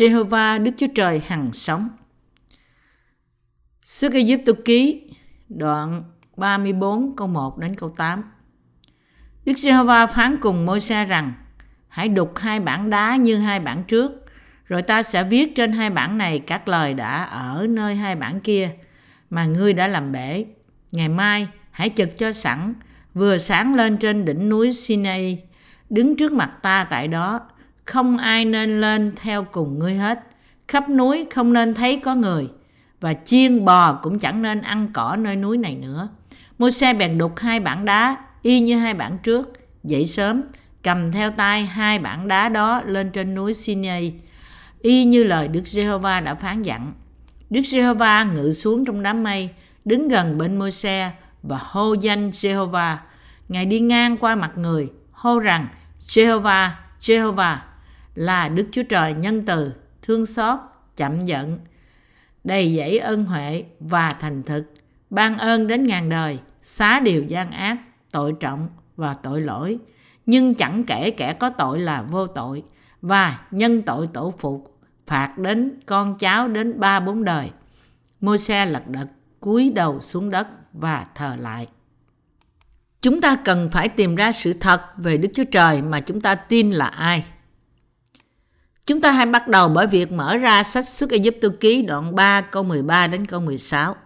Jehovah Đức Chúa Trời hằng sống. Sức Ai Cập ký đoạn 34 câu 1 đến câu 8. Đức Jehovah phán cùng Môi-se rằng: Hãy đục hai bản đá như hai bản trước, rồi ta sẽ viết trên hai bản này các lời đã ở nơi hai bản kia mà ngươi đã làm bể. Ngày mai hãy chực cho sẵn, vừa sáng lên trên đỉnh núi Sinai, đứng trước mặt ta tại đó, không ai nên lên theo cùng ngươi hết. Khắp núi không nên thấy có người, và chiên bò cũng chẳng nên ăn cỏ nơi núi này nữa. môi xe bèn đục hai bản đá, y như hai bản trước, dậy sớm, cầm theo tay hai bản đá đó lên trên núi Sinai, y như lời Đức Giê-hô-va đã phán dặn. Đức Giê-hô-va ngự xuống trong đám mây, đứng gần bên môi xe và hô danh Giê-hô-va. Ngài đi ngang qua mặt người, hô rằng giê-hova giê-hova là Đức Chúa Trời nhân từ, thương xót, chậm giận, đầy dẫy ân huệ và thành thực, ban ơn đến ngàn đời, xá điều gian ác, tội trọng và tội lỗi, nhưng chẳng kể kẻ có tội là vô tội, và nhân tội tổ phụ phạt đến con cháu đến ba bốn đời. Môi xe lật đật cúi đầu xuống đất và thờ lại. Chúng ta cần phải tìm ra sự thật về Đức Chúa Trời mà chúng ta tin là ai. Chúng ta hãy bắt đầu bởi việc mở ra sách xuất Ai Cập ký đoạn 3 câu 13 đến câu 16.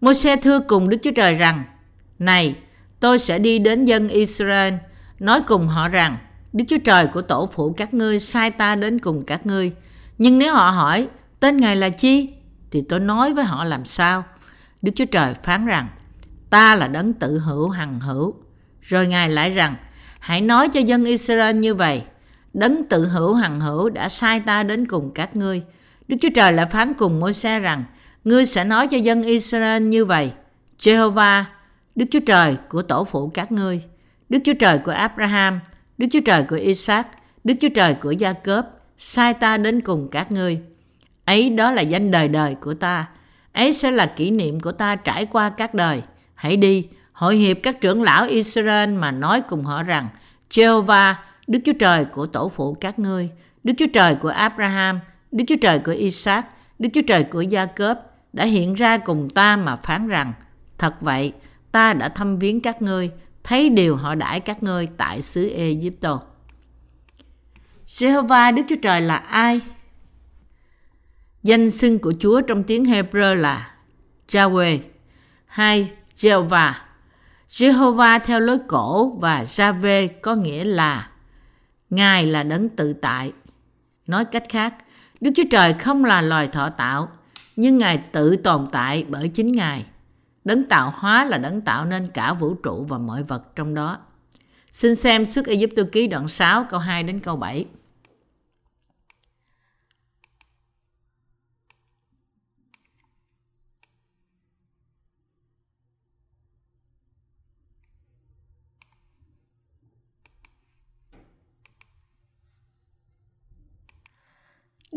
Môi xe thưa cùng Đức Chúa Trời rằng, Này, tôi sẽ đi đến dân Israel, nói cùng họ rằng, Đức Chúa Trời của tổ phụ các ngươi sai ta đến cùng các ngươi. Nhưng nếu họ hỏi, tên Ngài là chi? Thì tôi nói với họ làm sao? Đức Chúa Trời phán rằng, ta là đấng tự hữu hằng hữu. Rồi Ngài lại rằng, hãy nói cho dân Israel như vậy, đấng tự hữu hằng hữu đã sai ta đến cùng các ngươi. Đức Chúa Trời lại phán cùng môi xe rằng, ngươi sẽ nói cho dân Israel như vậy, Jehovah, Đức Chúa Trời của tổ phụ các ngươi, Đức Chúa Trời của Abraham, Đức Chúa Trời của Isaac, Đức Chúa Trời của Gia Cớp, sai ta đến cùng các ngươi. Ấy đó là danh đời đời của ta. Ấy sẽ là kỷ niệm của ta trải qua các đời. Hãy đi, hội hiệp các trưởng lão Israel mà nói cùng họ rằng, Jehovah, Đức Chúa Trời của tổ phụ các ngươi, Đức Chúa Trời của Abraham, Đức Chúa Trời của Isaac, Đức Chúa Trời của Gia Cớp đã hiện ra cùng ta mà phán rằng, thật vậy, ta đã thăm viếng các ngươi, thấy điều họ đãi các ngươi tại xứ Egypto. Jehovah Đức Chúa Trời là ai? Danh xưng của Chúa trong tiếng Hebrew là Yahweh hay Jehovah. Jehovah theo lối cổ và Jave có nghĩa là Ngài là đấng tự tại. Nói cách khác, Đức Chúa Trời không là loài thọ tạo, nhưng Ngài tự tồn tại bởi chính Ngài. Đấng tạo hóa là đấng tạo nên cả vũ trụ và mọi vật trong đó. Xin xem xuất Ai Cập ký đoạn 6 câu 2 đến câu 7.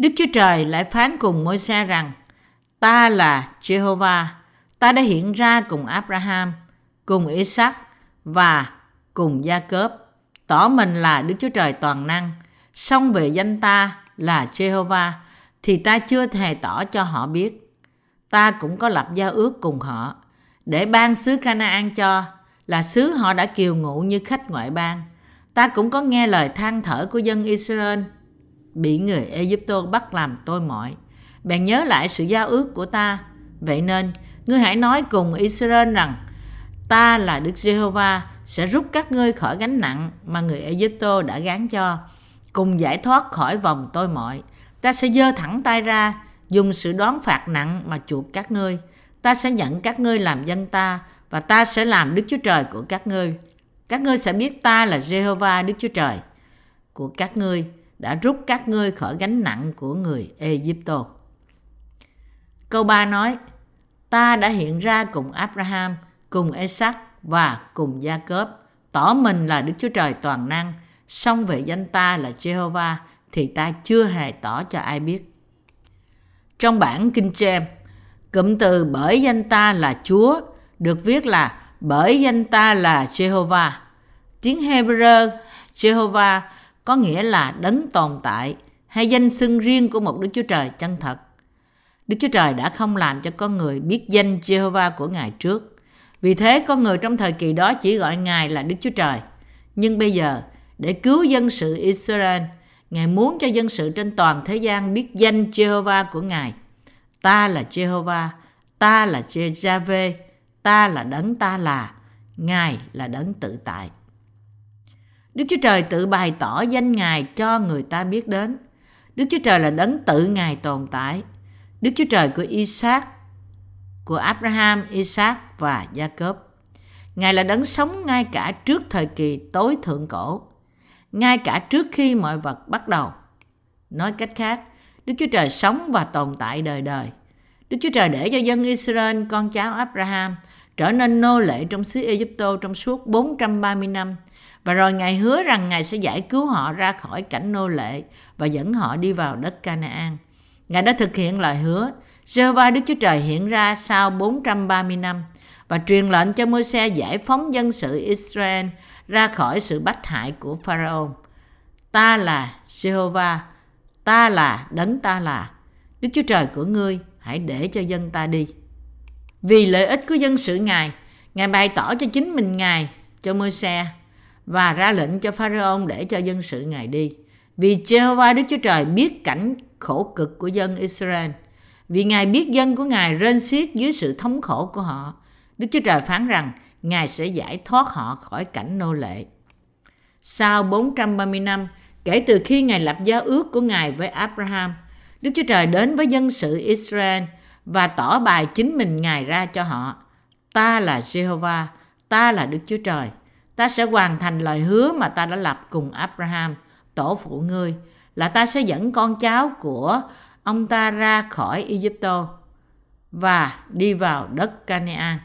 Đức Chúa Trời lại phán cùng môi xe rằng Ta là Jehovah, ta đã hiện ra cùng Abraham, cùng Isaac và cùng Gia Cớp, tỏ mình là Đức Chúa Trời toàn năng, song về danh ta là Jehovah thì ta chưa hề tỏ cho họ biết. Ta cũng có lập giao ước cùng họ để ban xứ Canaan cho là xứ họ đã kiều ngụ như khách ngoại bang. Ta cũng có nghe lời than thở của dân Israel bị người Egypto bắt làm tôi mọi. Bèn nhớ lại sự giao ước của ta. Vậy nên, ngươi hãy nói cùng Israel rằng, ta là Đức Giê-hô-va sẽ rút các ngươi khỏi gánh nặng mà người Egypto đã gán cho, cùng giải thoát khỏi vòng tôi mọi. Ta sẽ giơ thẳng tay ra, dùng sự đoán phạt nặng mà chuộc các ngươi. Ta sẽ nhận các ngươi làm dân ta, và ta sẽ làm Đức Chúa Trời của các ngươi. Các ngươi sẽ biết ta là Jehovah Đức Chúa Trời của các ngươi đã rút các ngươi khỏi gánh nặng của người Egypto. Câu 3 nói, ta đã hiện ra cùng Abraham, cùng Isaac và cùng Gia Cớp, tỏ mình là Đức Chúa Trời toàn năng, song về danh ta là Jehovah thì ta chưa hề tỏ cho ai biết. Trong bản Kinh James, cụm từ bởi danh ta là Chúa được viết là bởi danh ta là Jehovah. Tiếng Hebrew Jehovah có nghĩa là đấng tồn tại hay danh xưng riêng của một Đức Chúa Trời chân thật. Đức Chúa Trời đã không làm cho con người biết danh Jehovah của Ngài trước. Vì thế con người trong thời kỳ đó chỉ gọi Ngài là Đức Chúa Trời. Nhưng bây giờ, để cứu dân sự Israel, Ngài muốn cho dân sự trên toàn thế gian biết danh Jehovah của Ngài. Ta là Jehovah, ta là Jehovah, ta là đấng ta là, Ngài là đấng tự tại. Đức Chúa Trời tự bày tỏ danh Ngài cho người ta biết đến. Đức Chúa Trời là đấng tự Ngài tồn tại. Đức Chúa Trời của Isaac, của Abraham, Isaac và Jacob. Ngài là đấng sống ngay cả trước thời kỳ tối thượng cổ, ngay cả trước khi mọi vật bắt đầu. Nói cách khác, Đức Chúa Trời sống và tồn tại đời đời. Đức Chúa Trời để cho dân Israel, con cháu Abraham, trở nên nô lệ trong xứ Egypto trong suốt 430 năm. Và rồi Ngài hứa rằng Ngài sẽ giải cứu họ ra khỏi cảnh nô lệ và dẫn họ đi vào đất Canaan. Ngài đã thực hiện lời hứa. Jehovah Đức Chúa Trời hiện ra sau 430 năm và truyền lệnh cho Môi-se giải phóng dân sự Israel ra khỏi sự bắt hại của Pharaoh. Ta là Jehovah, ta là đấng ta là, Đức Chúa Trời của ngươi, hãy để cho dân ta đi. Vì lợi ích của dân sự Ngài, Ngài bày tỏ cho chính mình Ngài, cho Môi-se và ra lệnh cho Pharaoh để cho dân sự Ngài đi. Vì Jehovah Đức Chúa Trời biết cảnh khổ cực của dân Israel. Vì Ngài biết dân của Ngài rên xiết dưới sự thống khổ của họ. Đức Chúa Trời phán rằng Ngài sẽ giải thoát họ khỏi cảnh nô lệ. Sau 430 năm, kể từ khi Ngài lập giao ước của Ngài với Abraham, Đức Chúa Trời đến với dân sự Israel và tỏ bài chính mình Ngài ra cho họ. Ta là Jehovah, ta là Đức Chúa Trời. Ta sẽ hoàn thành lời hứa mà ta đã lập cùng Abraham, tổ phụ ngươi, là ta sẽ dẫn con cháu của ông ta ra khỏi Egypto và đi vào đất Canaan.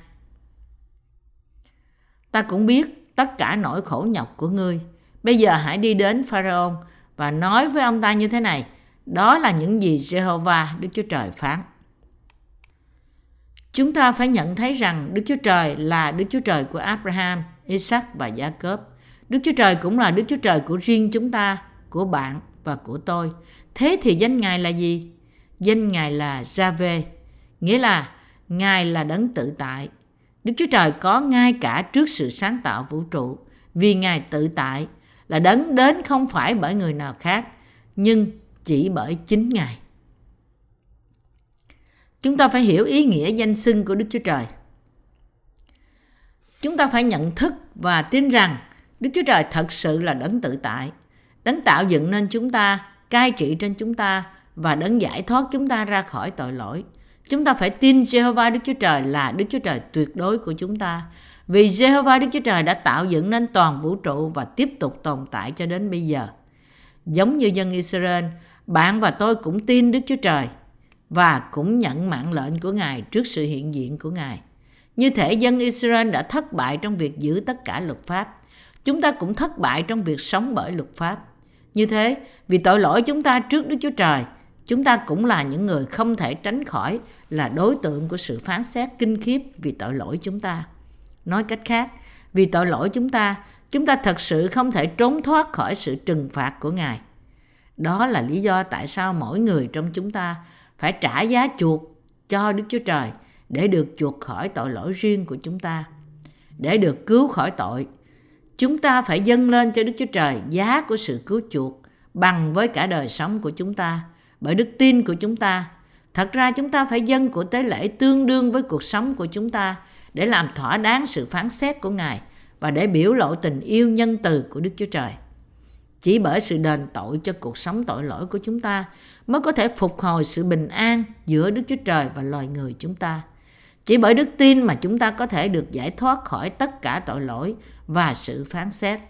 Ta cũng biết tất cả nỗi khổ nhọc của ngươi. Bây giờ hãy đi đến Pharaoh và nói với ông ta như thế này. Đó là những gì Jehovah Đức Chúa Trời phán. Chúng ta phải nhận thấy rằng Đức Chúa Trời là Đức Chúa Trời của Abraham, Isaac và gia Jacob. Đức Chúa Trời cũng là Đức Chúa Trời của riêng chúng ta, của bạn và của tôi. Thế thì danh Ngài là gì? Danh Ngài là Jave, nghĩa là Ngài là đấng tự tại. Đức Chúa Trời có ngay cả trước sự sáng tạo vũ trụ, vì Ngài tự tại là đấng đến không phải bởi người nào khác, nhưng chỉ bởi chính Ngài. Chúng ta phải hiểu ý nghĩa danh xưng của Đức Chúa Trời. Chúng ta phải nhận thức và tin rằng Đức Chúa Trời thật sự là đấng tự tại, đấng tạo dựng nên chúng ta, cai trị trên chúng ta và đấng giải thoát chúng ta ra khỏi tội lỗi. Chúng ta phải tin Jehovah Đức Chúa Trời là Đức Chúa Trời tuyệt đối của chúng ta. Vì Jehovah Đức Chúa Trời đã tạo dựng nên toàn vũ trụ và tiếp tục tồn tại cho đến bây giờ. Giống như dân Israel, bạn và tôi cũng tin Đức Chúa Trời và cũng nhận mạng lệnh của Ngài trước sự hiện diện của Ngài. Như thể dân Israel đã thất bại trong việc giữ tất cả luật pháp, chúng ta cũng thất bại trong việc sống bởi luật pháp. Như thế, vì tội lỗi chúng ta trước Đức Chúa Trời, chúng ta cũng là những người không thể tránh khỏi là đối tượng của sự phán xét kinh khiếp vì tội lỗi chúng ta. Nói cách khác, vì tội lỗi chúng ta, chúng ta thật sự không thể trốn thoát khỏi sự trừng phạt của Ngài. Đó là lý do tại sao mỗi người trong chúng ta phải trả giá chuộc cho Đức Chúa Trời để được chuộc khỏi tội lỗi riêng của chúng ta, để được cứu khỏi tội. Chúng ta phải dâng lên cho Đức Chúa Trời giá của sự cứu chuộc bằng với cả đời sống của chúng ta, bởi đức tin của chúng ta. Thật ra chúng ta phải dâng của tế lễ tương đương với cuộc sống của chúng ta để làm thỏa đáng sự phán xét của Ngài và để biểu lộ tình yêu nhân từ của Đức Chúa Trời. Chỉ bởi sự đền tội cho cuộc sống tội lỗi của chúng ta mới có thể phục hồi sự bình an giữa Đức Chúa Trời và loài người chúng ta. Chỉ bởi đức tin mà chúng ta có thể được giải thoát khỏi tất cả tội lỗi và sự phán xét.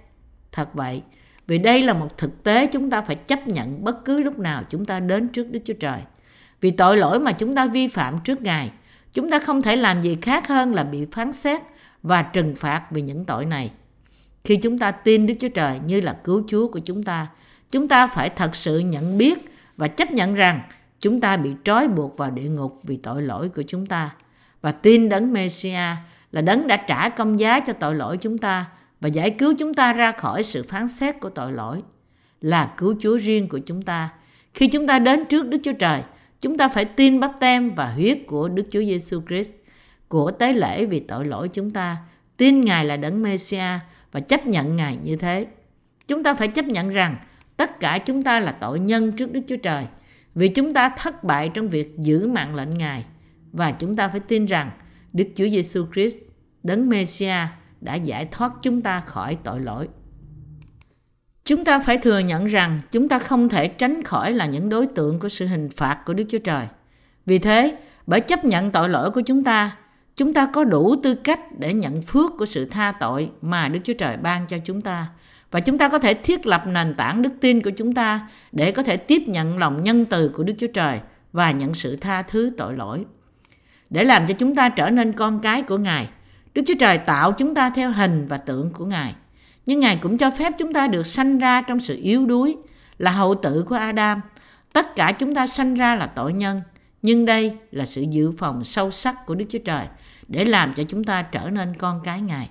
Thật vậy, vì đây là một thực tế chúng ta phải chấp nhận bất cứ lúc nào chúng ta đến trước Đức Chúa Trời. Vì tội lỗi mà chúng ta vi phạm trước Ngài, chúng ta không thể làm gì khác hơn là bị phán xét và trừng phạt vì những tội này. Khi chúng ta tin Đức Chúa Trời như là cứu Chúa của chúng ta, chúng ta phải thật sự nhận biết và chấp nhận rằng chúng ta bị trói buộc vào địa ngục vì tội lỗi của chúng ta và tin đấng Messia là đấng đã trả công giá cho tội lỗi chúng ta và giải cứu chúng ta ra khỏi sự phán xét của tội lỗi là cứu Chúa riêng của chúng ta. Khi chúng ta đến trước Đức Chúa Trời, chúng ta phải tin bắp tem và huyết của Đức Chúa Giêsu Christ của tế lễ vì tội lỗi chúng ta, tin Ngài là đấng Mêsia và chấp nhận Ngài như thế. Chúng ta phải chấp nhận rằng tất cả chúng ta là tội nhân trước Đức Chúa Trời vì chúng ta thất bại trong việc giữ mạng lệnh Ngài và chúng ta phải tin rằng Đức Chúa Giêsu Christ, đấng Mêsia đã giải thoát chúng ta khỏi tội lỗi. Chúng ta phải thừa nhận rằng chúng ta không thể tránh khỏi là những đối tượng của sự hình phạt của Đức Chúa Trời. Vì thế, bởi chấp nhận tội lỗi của chúng ta, chúng ta có đủ tư cách để nhận phước của sự tha tội mà Đức Chúa Trời ban cho chúng ta. Và chúng ta có thể thiết lập nền tảng đức tin của chúng ta để có thể tiếp nhận lòng nhân từ của Đức Chúa Trời và nhận sự tha thứ tội lỗi. Để làm cho chúng ta trở nên con cái của Ngài, Đức Chúa Trời tạo chúng ta theo hình và tượng của Ngài. Nhưng Ngài cũng cho phép chúng ta được sanh ra trong sự yếu đuối, là hậu tự của Adam. Tất cả chúng ta sanh ra là tội nhân, nhưng đây là sự dự phòng sâu sắc của Đức Chúa Trời để làm cho chúng ta trở nên con cái Ngài.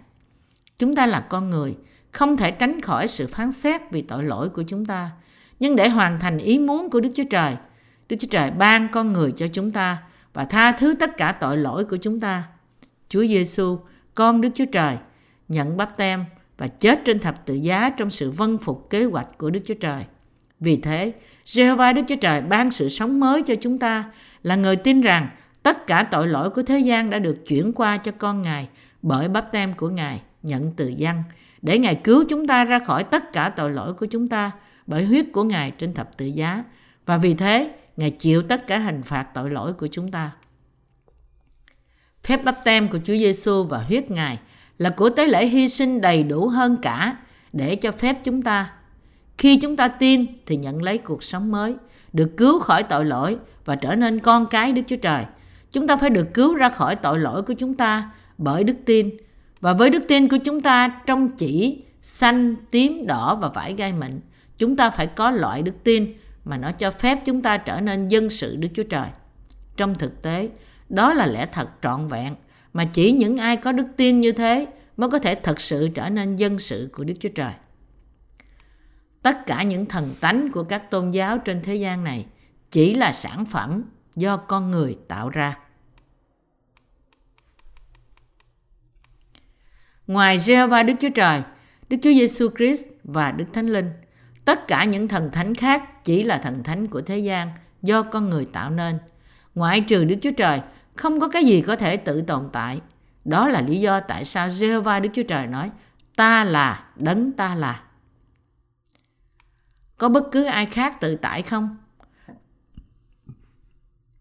Chúng ta là con người, không thể tránh khỏi sự phán xét vì tội lỗi của chúng ta. Nhưng để hoàn thành ý muốn của Đức Chúa Trời, Đức Chúa Trời ban con người cho chúng ta và tha thứ tất cả tội lỗi của chúng ta. Chúa Giêsu, con Đức Chúa Trời, nhận bắp tem và chết trên thập tự giá trong sự vân phục kế hoạch của Đức Chúa Trời. Vì thế, Jehovah Đức Chúa Trời ban sự sống mới cho chúng ta là người tin rằng tất cả tội lỗi của thế gian đã được chuyển qua cho con Ngài bởi bắp tem của Ngài nhận từ dân để Ngài cứu chúng ta ra khỏi tất cả tội lỗi của chúng ta bởi huyết của Ngài trên thập tự giá. Và vì thế, Ngài chịu tất cả hình phạt tội lỗi của chúng ta. Phép bắp tem của Chúa Giêsu và huyết Ngài là của tế lễ hy sinh đầy đủ hơn cả để cho phép chúng ta khi chúng ta tin thì nhận lấy cuộc sống mới, được cứu khỏi tội lỗi và trở nên con cái Đức Chúa Trời. Chúng ta phải được cứu ra khỏi tội lỗi của chúng ta bởi đức tin. Và với đức tin của chúng ta trong chỉ xanh, tím, đỏ và vải gai mịn, chúng ta phải có loại đức tin mà nó cho phép chúng ta trở nên dân sự Đức Chúa Trời. Trong thực tế, đó là lẽ thật trọn vẹn mà chỉ những ai có đức tin như thế mới có thể thật sự trở nên dân sự của Đức Chúa Trời. Tất cả những thần tánh của các tôn giáo trên thế gian này chỉ là sản phẩm do con người tạo ra. Ngoài Jehovah Đức Chúa Trời, Đức Chúa Giêsu Christ và Đức Thánh Linh, tất cả những thần thánh khác chỉ là thần thánh của thế gian do con người tạo nên. Ngoại trừ Đức Chúa Trời, không có cái gì có thể tự tồn tại. Đó là lý do tại sao Jehovah Đức Chúa Trời nói, ta là đấng ta là. Có bất cứ ai khác tự tại không?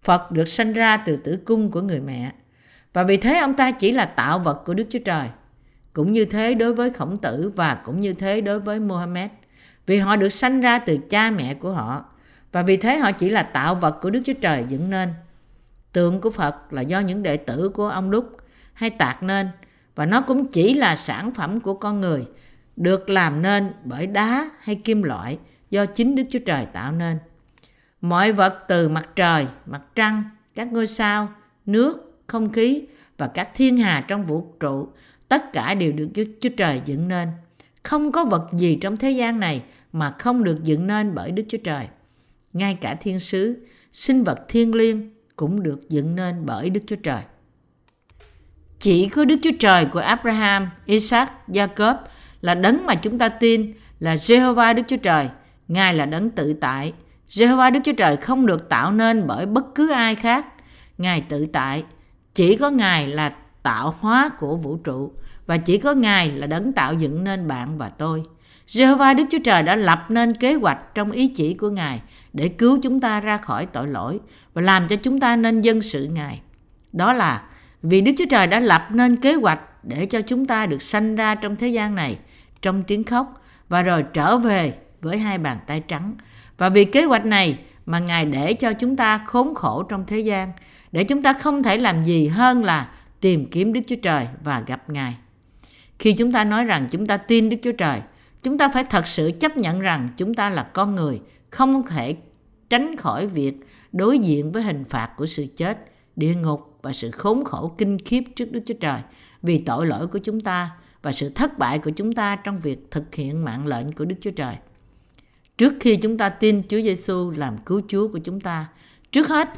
Phật được sinh ra từ tử cung của người mẹ. Và vì thế ông ta chỉ là tạo vật của Đức Chúa Trời. Cũng như thế đối với khổng tử và cũng như thế đối với Mohammed. Vì họ được sanh ra từ cha mẹ của họ. Và vì thế họ chỉ là tạo vật của Đức Chúa Trời dựng nên. Tượng của Phật là do những đệ tử của ông đúc hay tạc nên và nó cũng chỉ là sản phẩm của con người được làm nên bởi đá hay kim loại do chính Đức Chúa Trời tạo nên. Mọi vật từ mặt trời, mặt trăng, các ngôi sao, nước, không khí và các thiên hà trong vũ trụ, tất cả đều được Đức Chúa Trời dựng nên. Không có vật gì trong thế gian này mà không được dựng nên bởi Đức Chúa Trời. Ngay cả thiên sứ, sinh vật thiên liêng cũng được dựng nên bởi Đức Chúa Trời. Chỉ có Đức Chúa Trời của Abraham, Isaac, Jacob là đấng mà chúng ta tin là Jehovah Đức Chúa Trời. Ngài là đấng tự tại. Jehovah Đức Chúa Trời không được tạo nên bởi bất cứ ai khác. Ngài tự tại. Chỉ có Ngài là tạo hóa của vũ trụ và chỉ có Ngài là đấng tạo dựng nên bạn và tôi. Jehovah Đức Chúa Trời đã lập nên kế hoạch trong ý chỉ của Ngài để cứu chúng ta ra khỏi tội lỗi và làm cho chúng ta nên dân sự Ngài. Đó là vì Đức Chúa Trời đã lập nên kế hoạch để cho chúng ta được sanh ra trong thế gian này trong tiếng khóc và rồi trở về với hai bàn tay trắng. Và vì kế hoạch này mà Ngài để cho chúng ta khốn khổ trong thế gian, để chúng ta không thể làm gì hơn là tìm kiếm Đức Chúa Trời và gặp Ngài. Khi chúng ta nói rằng chúng ta tin Đức Chúa Trời, chúng ta phải thật sự chấp nhận rằng chúng ta là con người, không thể tránh khỏi việc đối diện với hình phạt của sự chết, địa ngục và sự khốn khổ kinh khiếp trước Đức Chúa Trời vì tội lỗi của chúng ta và sự thất bại của chúng ta trong việc thực hiện mạng lệnh của Đức Chúa Trời. Trước khi chúng ta tin Chúa Giêsu làm cứu Chúa của chúng ta, trước hết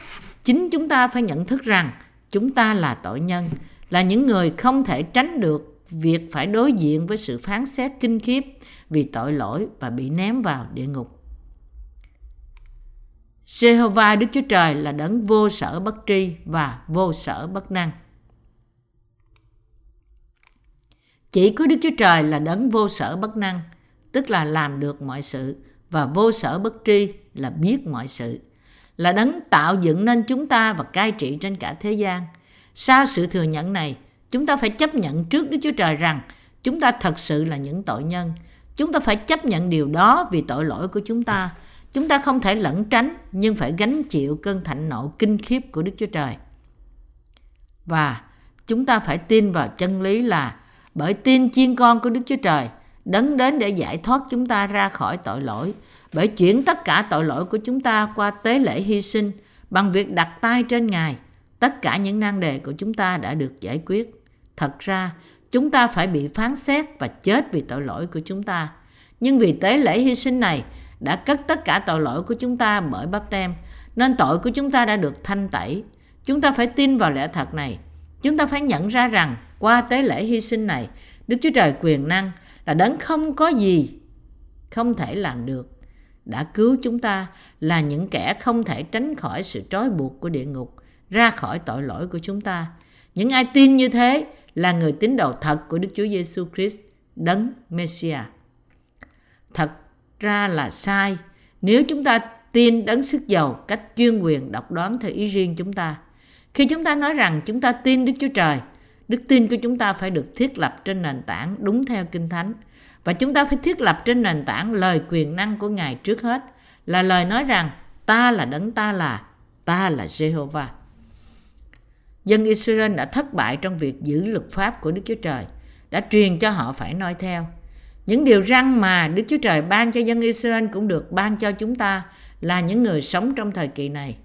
chính chúng ta phải nhận thức rằng chúng ta là tội nhân, là những người không thể tránh được việc phải đối diện với sự phán xét kinh khiếp vì tội lỗi và bị ném vào địa ngục. Jehovah Đức Chúa Trời là đấng vô sở bất tri và vô sở bất năng. Chỉ có Đức Chúa Trời là đấng vô sở bất năng, tức là làm được mọi sự, và vô sở bất tri là biết mọi sự, là đấng tạo dựng nên chúng ta và cai trị trên cả thế gian. Sau sự thừa nhận này, chúng ta phải chấp nhận trước Đức Chúa Trời rằng chúng ta thật sự là những tội nhân. Chúng ta phải chấp nhận điều đó vì tội lỗi của chúng ta. Chúng ta không thể lẩn tránh, nhưng phải gánh chịu cơn thạnh nộ kinh khiếp của Đức Chúa Trời. Và chúng ta phải tin vào chân lý là bởi tin chiên con của Đức Chúa Trời đấng đến để giải thoát chúng ta ra khỏi tội lỗi, bởi chuyển tất cả tội lỗi của chúng ta qua tế lễ hy sinh bằng việc đặt tay trên Ngài tất cả những nan đề của chúng ta đã được giải quyết. Thật ra, chúng ta phải bị phán xét và chết vì tội lỗi của chúng ta. Nhưng vì tế lễ hy sinh này đã cất tất cả tội lỗi của chúng ta bởi bắp tem, nên tội của chúng ta đã được thanh tẩy. Chúng ta phải tin vào lẽ thật này. Chúng ta phải nhận ra rằng qua tế lễ hy sinh này, đức chúa trời quyền năng là đấng không có gì không thể làm được. Đã cứu chúng ta là những kẻ không thể tránh khỏi sự trói buộc của địa ngục ra khỏi tội lỗi của chúng ta những ai tin như thế là người tín đồ thật của Đức Chúa Giêsu Christ đấng Messiah thật ra là sai nếu chúng ta tin đấng sức giàu cách chuyên quyền độc đoán theo ý riêng chúng ta khi chúng ta nói rằng chúng ta tin Đức Chúa Trời Đức tin của chúng ta phải được thiết lập trên nền tảng đúng theo Kinh Thánh. Và chúng ta phải thiết lập trên nền tảng lời quyền năng của Ngài trước hết là lời nói rằng ta là đấng ta là, ta là Jehovah. Dân Israel đã thất bại trong việc giữ luật pháp của Đức Chúa Trời, đã truyền cho họ phải noi theo. Những điều răn mà Đức Chúa Trời ban cho dân Israel cũng được ban cho chúng ta là những người sống trong thời kỳ này.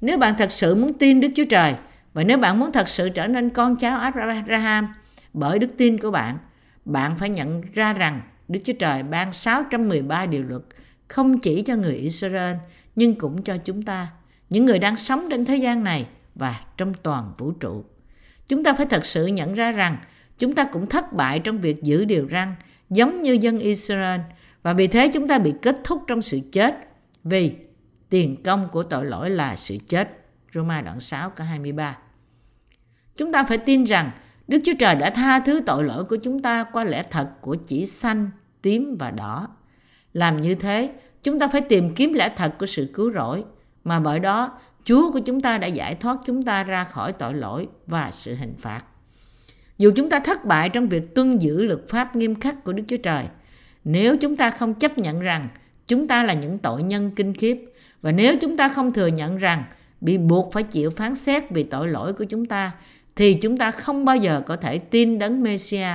Nếu bạn thật sự muốn tin Đức Chúa Trời, và nếu bạn muốn thật sự trở nên con cháu Abraham bởi đức tin của bạn, bạn phải nhận ra rằng Đức Chúa Trời ban 613 điều luật không chỉ cho người Israel nhưng cũng cho chúng ta, những người đang sống trên thế gian này và trong toàn vũ trụ. Chúng ta phải thật sự nhận ra rằng chúng ta cũng thất bại trong việc giữ điều răn giống như dân Israel và vì thế chúng ta bị kết thúc trong sự chết vì tiền công của tội lỗi là sự chết. Roma đoạn 6 câu 23. Chúng ta phải tin rằng Đức Chúa Trời đã tha thứ tội lỗi của chúng ta qua lẽ thật của chỉ xanh, tím và đỏ. Làm như thế, chúng ta phải tìm kiếm lẽ thật của sự cứu rỗi, mà bởi đó Chúa của chúng ta đã giải thoát chúng ta ra khỏi tội lỗi và sự hình phạt. Dù chúng ta thất bại trong việc tuân giữ luật pháp nghiêm khắc của Đức Chúa Trời, nếu chúng ta không chấp nhận rằng chúng ta là những tội nhân kinh khiếp và nếu chúng ta không thừa nhận rằng bị buộc phải chịu phán xét vì tội lỗi của chúng ta thì chúng ta không bao giờ có thể tin đấng Messia.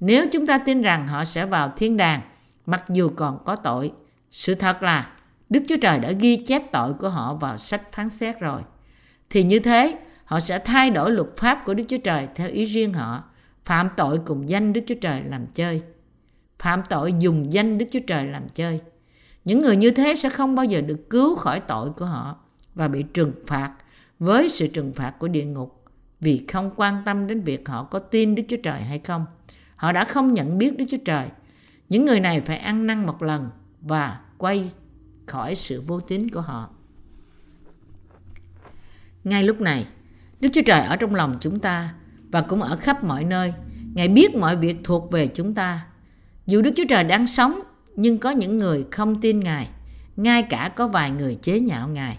Nếu chúng ta tin rằng họ sẽ vào thiên đàng mặc dù còn có tội, sự thật là Đức Chúa Trời đã ghi chép tội của họ vào sách phán xét rồi. Thì như thế, họ sẽ thay đổi luật pháp của Đức Chúa Trời theo ý riêng họ, phạm tội cùng danh Đức Chúa Trời làm chơi. Phạm tội dùng danh Đức Chúa Trời làm chơi. Những người như thế sẽ không bao giờ được cứu khỏi tội của họ và bị trừng phạt với sự trừng phạt của địa ngục vì không quan tâm đến việc họ có tin Đức Chúa Trời hay không. Họ đã không nhận biết Đức Chúa Trời. Những người này phải ăn năn một lần và quay khỏi sự vô tín của họ. Ngay lúc này, Đức Chúa Trời ở trong lòng chúng ta và cũng ở khắp mọi nơi. Ngài biết mọi việc thuộc về chúng ta. Dù Đức Chúa Trời đang sống, nhưng có những người không tin Ngài. Ngay cả có vài người chế nhạo Ngài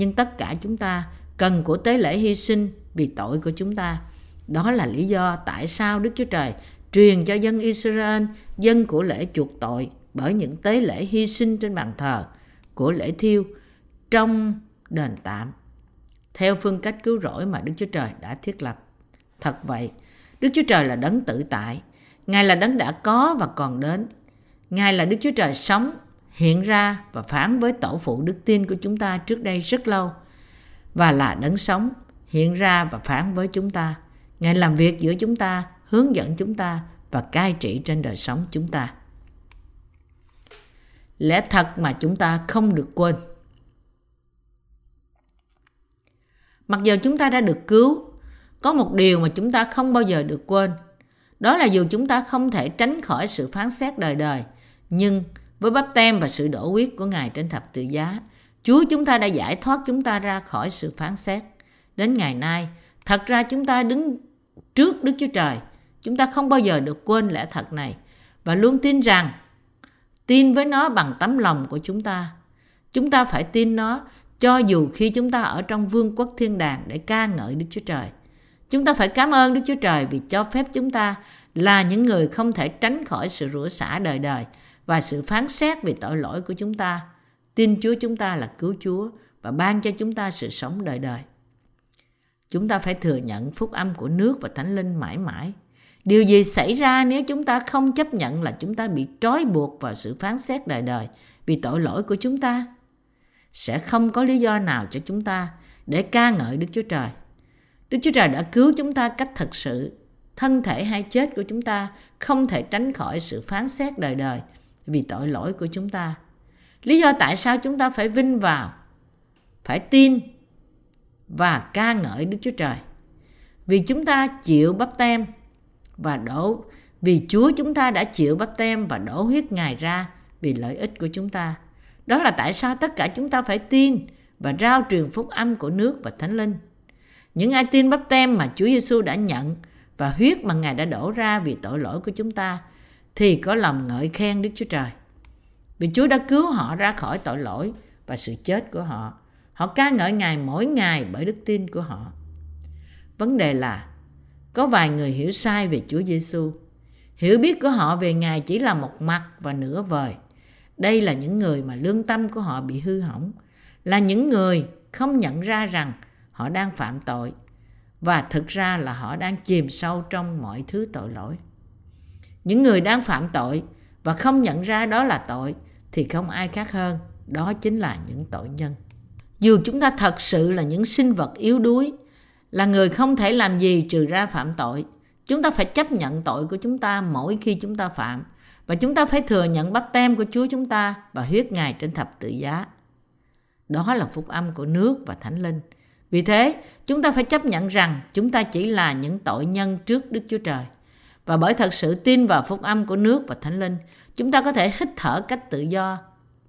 nhưng tất cả chúng ta cần của tế lễ hy sinh vì tội của chúng ta. Đó là lý do tại sao Đức Chúa Trời truyền cho dân Israel dân của lễ chuộc tội bởi những tế lễ hy sinh trên bàn thờ của lễ thiêu trong đền tạm theo phương cách cứu rỗi mà Đức Chúa Trời đã thiết lập. Thật vậy, Đức Chúa Trời là đấng tự tại, Ngài là đấng đã có và còn đến. Ngài là Đức Chúa Trời sống hiện ra và phán với tổ phụ đức tin của chúng ta trước đây rất lâu và là đấng sống hiện ra và phán với chúng ta. Ngài làm việc giữa chúng ta, hướng dẫn chúng ta và cai trị trên đời sống chúng ta lẽ thật mà chúng ta không được quên. Mặc dù chúng ta đã được cứu, có một điều mà chúng ta không bao giờ được quên. Đó là dù chúng ta không thể tránh khỏi sự phán xét đời đời, nhưng với bắp tem và sự đổ huyết của Ngài trên thập tự giá, Chúa chúng ta đã giải thoát chúng ta ra khỏi sự phán xét. Đến ngày nay, thật ra chúng ta đứng trước Đức Chúa Trời. Chúng ta không bao giờ được quên lẽ thật này và luôn tin rằng tin với nó bằng tấm lòng của chúng ta. Chúng ta phải tin nó, cho dù khi chúng ta ở trong vương quốc thiên đàng để ca ngợi Đức Chúa Trời. Chúng ta phải cảm ơn Đức Chúa Trời vì cho phép chúng ta là những người không thể tránh khỏi sự rủa xả đời đời và sự phán xét vì tội lỗi của chúng ta. Tin Chúa chúng ta là cứu Chúa và ban cho chúng ta sự sống đời đời. Chúng ta phải thừa nhận phúc âm của nước và thánh linh mãi mãi. Điều gì xảy ra nếu chúng ta không chấp nhận là chúng ta bị trói buộc vào sự phán xét đời đời vì tội lỗi của chúng ta? Sẽ không có lý do nào cho chúng ta để ca ngợi Đức Chúa Trời. Đức Chúa Trời đã cứu chúng ta cách thật sự. Thân thể hay chết của chúng ta không thể tránh khỏi sự phán xét đời đời vì tội lỗi của chúng ta. Lý do tại sao chúng ta phải vinh vào, phải tin và ca ngợi Đức Chúa Trời. Vì chúng ta chịu bắp tem và đổ vì Chúa chúng ta đã chịu bắp tem và đổ huyết Ngài ra vì lợi ích của chúng ta. Đó là tại sao tất cả chúng ta phải tin và rao truyền phúc âm của nước và Thánh Linh. Những ai tin bắp tem mà Chúa Giêsu đã nhận và huyết mà Ngài đã đổ ra vì tội lỗi của chúng ta, thì có lòng ngợi khen Đức Chúa Trời. Vì Chúa đã cứu họ ra khỏi tội lỗi và sự chết của họ. Họ ca ngợi Ngài mỗi ngày bởi đức tin của họ. Vấn đề là có vài người hiểu sai về Chúa Giêsu. Hiểu biết của họ về Ngài chỉ là một mặt và nửa vời. Đây là những người mà lương tâm của họ bị hư hỏng, là những người không nhận ra rằng họ đang phạm tội và thực ra là họ đang chìm sâu trong mọi thứ tội lỗi. Những người đang phạm tội và không nhận ra đó là tội thì không ai khác hơn, đó chính là những tội nhân. Dù chúng ta thật sự là những sinh vật yếu đuối, là người không thể làm gì trừ ra phạm tội, chúng ta phải chấp nhận tội của chúng ta mỗi khi chúng ta phạm và chúng ta phải thừa nhận bắp tem của Chúa chúng ta và huyết Ngài trên thập tự giá. Đó là phúc âm của nước và thánh linh. Vì thế, chúng ta phải chấp nhận rằng chúng ta chỉ là những tội nhân trước Đức Chúa Trời. Và bởi thật sự tin vào phúc âm của nước và thánh linh, chúng ta có thể hít thở cách tự do.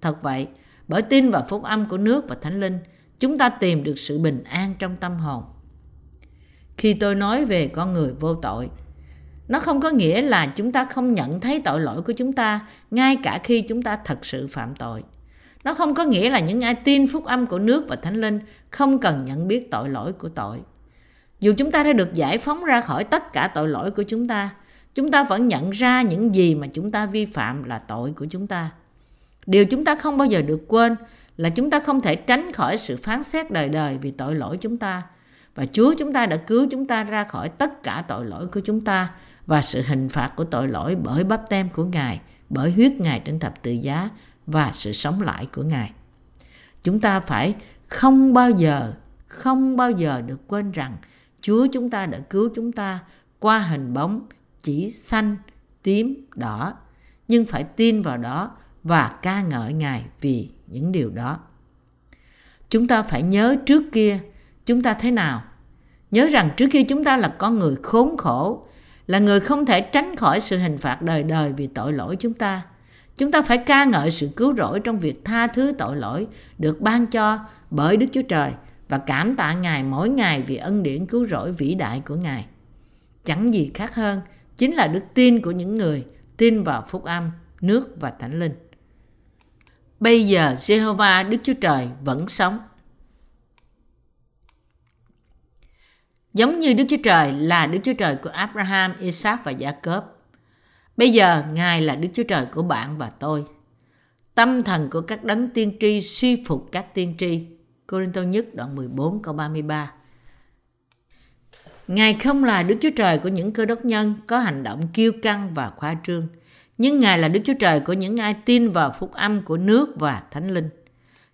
Thật vậy, bởi tin vào phúc âm của nước và thánh linh, chúng ta tìm được sự bình an trong tâm hồn. Khi tôi nói về con người vô tội, nó không có nghĩa là chúng ta không nhận thấy tội lỗi của chúng ta ngay cả khi chúng ta thật sự phạm tội. Nó không có nghĩa là những ai tin phúc âm của nước và thánh linh không cần nhận biết tội lỗi của tội. Dù chúng ta đã được giải phóng ra khỏi tất cả tội lỗi của chúng ta, chúng ta vẫn nhận ra những gì mà chúng ta vi phạm là tội của chúng ta. Điều chúng ta không bao giờ được quên là chúng ta không thể tránh khỏi sự phán xét đời đời vì tội lỗi chúng ta. Và Chúa chúng ta đã cứu chúng ta ra khỏi tất cả tội lỗi của chúng ta và sự hình phạt của tội lỗi bởi bắp tem của Ngài, bởi huyết Ngài trên thập tự giá và sự sống lại của Ngài. Chúng ta phải không bao giờ, không bao giờ được quên rằng Chúa chúng ta đã cứu chúng ta qua hình bóng chỉ xanh, tím, đỏ, nhưng phải tin vào đó và ca ngợi Ngài vì những điều đó. Chúng ta phải nhớ trước kia chúng ta thế nào. Nhớ rằng trước khi chúng ta là con người khốn khổ, là người không thể tránh khỏi sự hình phạt đời đời vì tội lỗi chúng ta. Chúng ta phải ca ngợi sự cứu rỗi trong việc tha thứ tội lỗi được ban cho bởi Đức Chúa Trời và cảm tạ Ngài mỗi ngày vì ân điển cứu rỗi vĩ đại của Ngài. Chẳng gì khác hơn chính là đức tin của những người tin vào phúc âm, nước và thánh linh. Bây giờ Jehovah Đức Chúa Trời vẫn sống. Giống như Đức Chúa Trời là Đức Chúa Trời của Abraham, Isaac và Jacob. Bây giờ Ngài là Đức Chúa Trời của bạn và tôi. Tâm thần của các đấng tiên tri suy phục các tiên tri. Cô-rin-tô nhất đoạn 14 câu 33 Ngài không là Đức Chúa Trời của những cơ đốc nhân có hành động kiêu căng và khoa trương, nhưng Ngài là Đức Chúa Trời của những ai tin vào phúc âm của nước và Thánh Linh.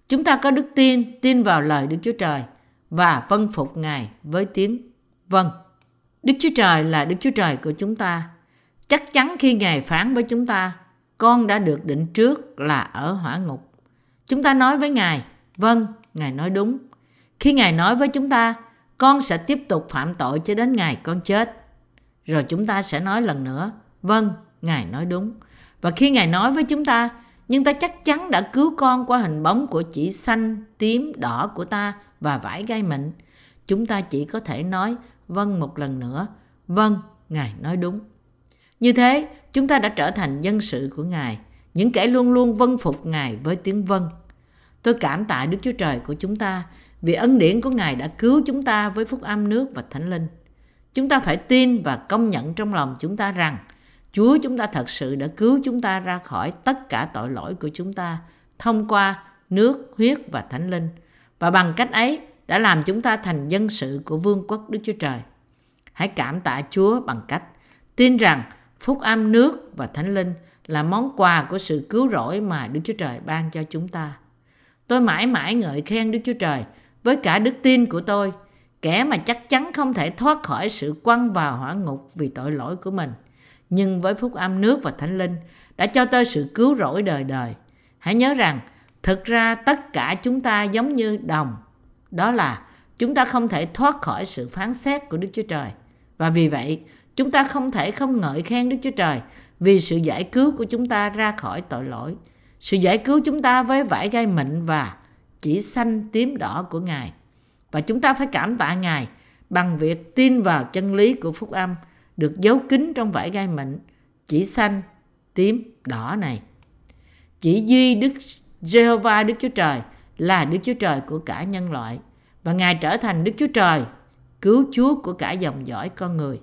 Chúng ta có đức tin, tin vào lời Đức Chúa Trời và vâng phục Ngài với tiếng vâng. Đức Chúa Trời là Đức Chúa Trời của chúng ta. Chắc chắn khi Ngài phán với chúng ta, con đã được định trước là ở hỏa ngục. Chúng ta nói với Ngài, vâng, Ngài nói đúng. Khi Ngài nói với chúng ta, con sẽ tiếp tục phạm tội cho đến ngày con chết. Rồi chúng ta sẽ nói lần nữa, vâng, Ngài nói đúng. Và khi Ngài nói với chúng ta, nhưng ta chắc chắn đã cứu con qua hình bóng của chỉ xanh, tím, đỏ của ta và vải gai mịn. Chúng ta chỉ có thể nói vâng một lần nữa. Vâng, Ngài nói đúng. Như thế, chúng ta đã trở thành dân sự của Ngài, những kẻ luôn luôn vâng phục Ngài với tiếng vâng. Tôi cảm tạ Đức Chúa Trời của chúng ta vì ân điển của Ngài đã cứu chúng ta với phúc âm nước và thánh linh. Chúng ta phải tin và công nhận trong lòng chúng ta rằng Chúa chúng ta thật sự đã cứu chúng ta ra khỏi tất cả tội lỗi của chúng ta thông qua nước, huyết và thánh linh. Và bằng cách ấy đã làm chúng ta thành dân sự của vương quốc Đức Chúa Trời. Hãy cảm tạ Chúa bằng cách tin rằng phúc âm nước và thánh linh là món quà của sự cứu rỗi mà Đức Chúa Trời ban cho chúng ta. Tôi mãi mãi ngợi khen Đức Chúa Trời với cả đức tin của tôi, kẻ mà chắc chắn không thể thoát khỏi sự quăng vào hỏa ngục vì tội lỗi của mình – nhưng với phúc âm nước và thánh linh đã cho tôi sự cứu rỗi đời đời. Hãy nhớ rằng, thực ra tất cả chúng ta giống như đồng. Đó là chúng ta không thể thoát khỏi sự phán xét của Đức Chúa Trời. Và vì vậy, chúng ta không thể không ngợi khen Đức Chúa Trời vì sự giải cứu của chúng ta ra khỏi tội lỗi. Sự giải cứu chúng ta với vải gai mịn và chỉ xanh tím đỏ của Ngài. Và chúng ta phải cảm tạ Ngài bằng việc tin vào chân lý của phúc âm được giấu kín trong vải gai mịn, chỉ xanh, tím, đỏ này. Chỉ duy Đức Jehovah Đức Chúa Trời là Đức Chúa Trời của cả nhân loại và Ngài trở thành Đức Chúa Trời, cứu Chúa của cả dòng dõi con người.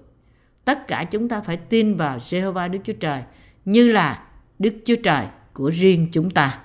Tất cả chúng ta phải tin vào Jehovah Đức Chúa Trời như là Đức Chúa Trời của riêng chúng ta.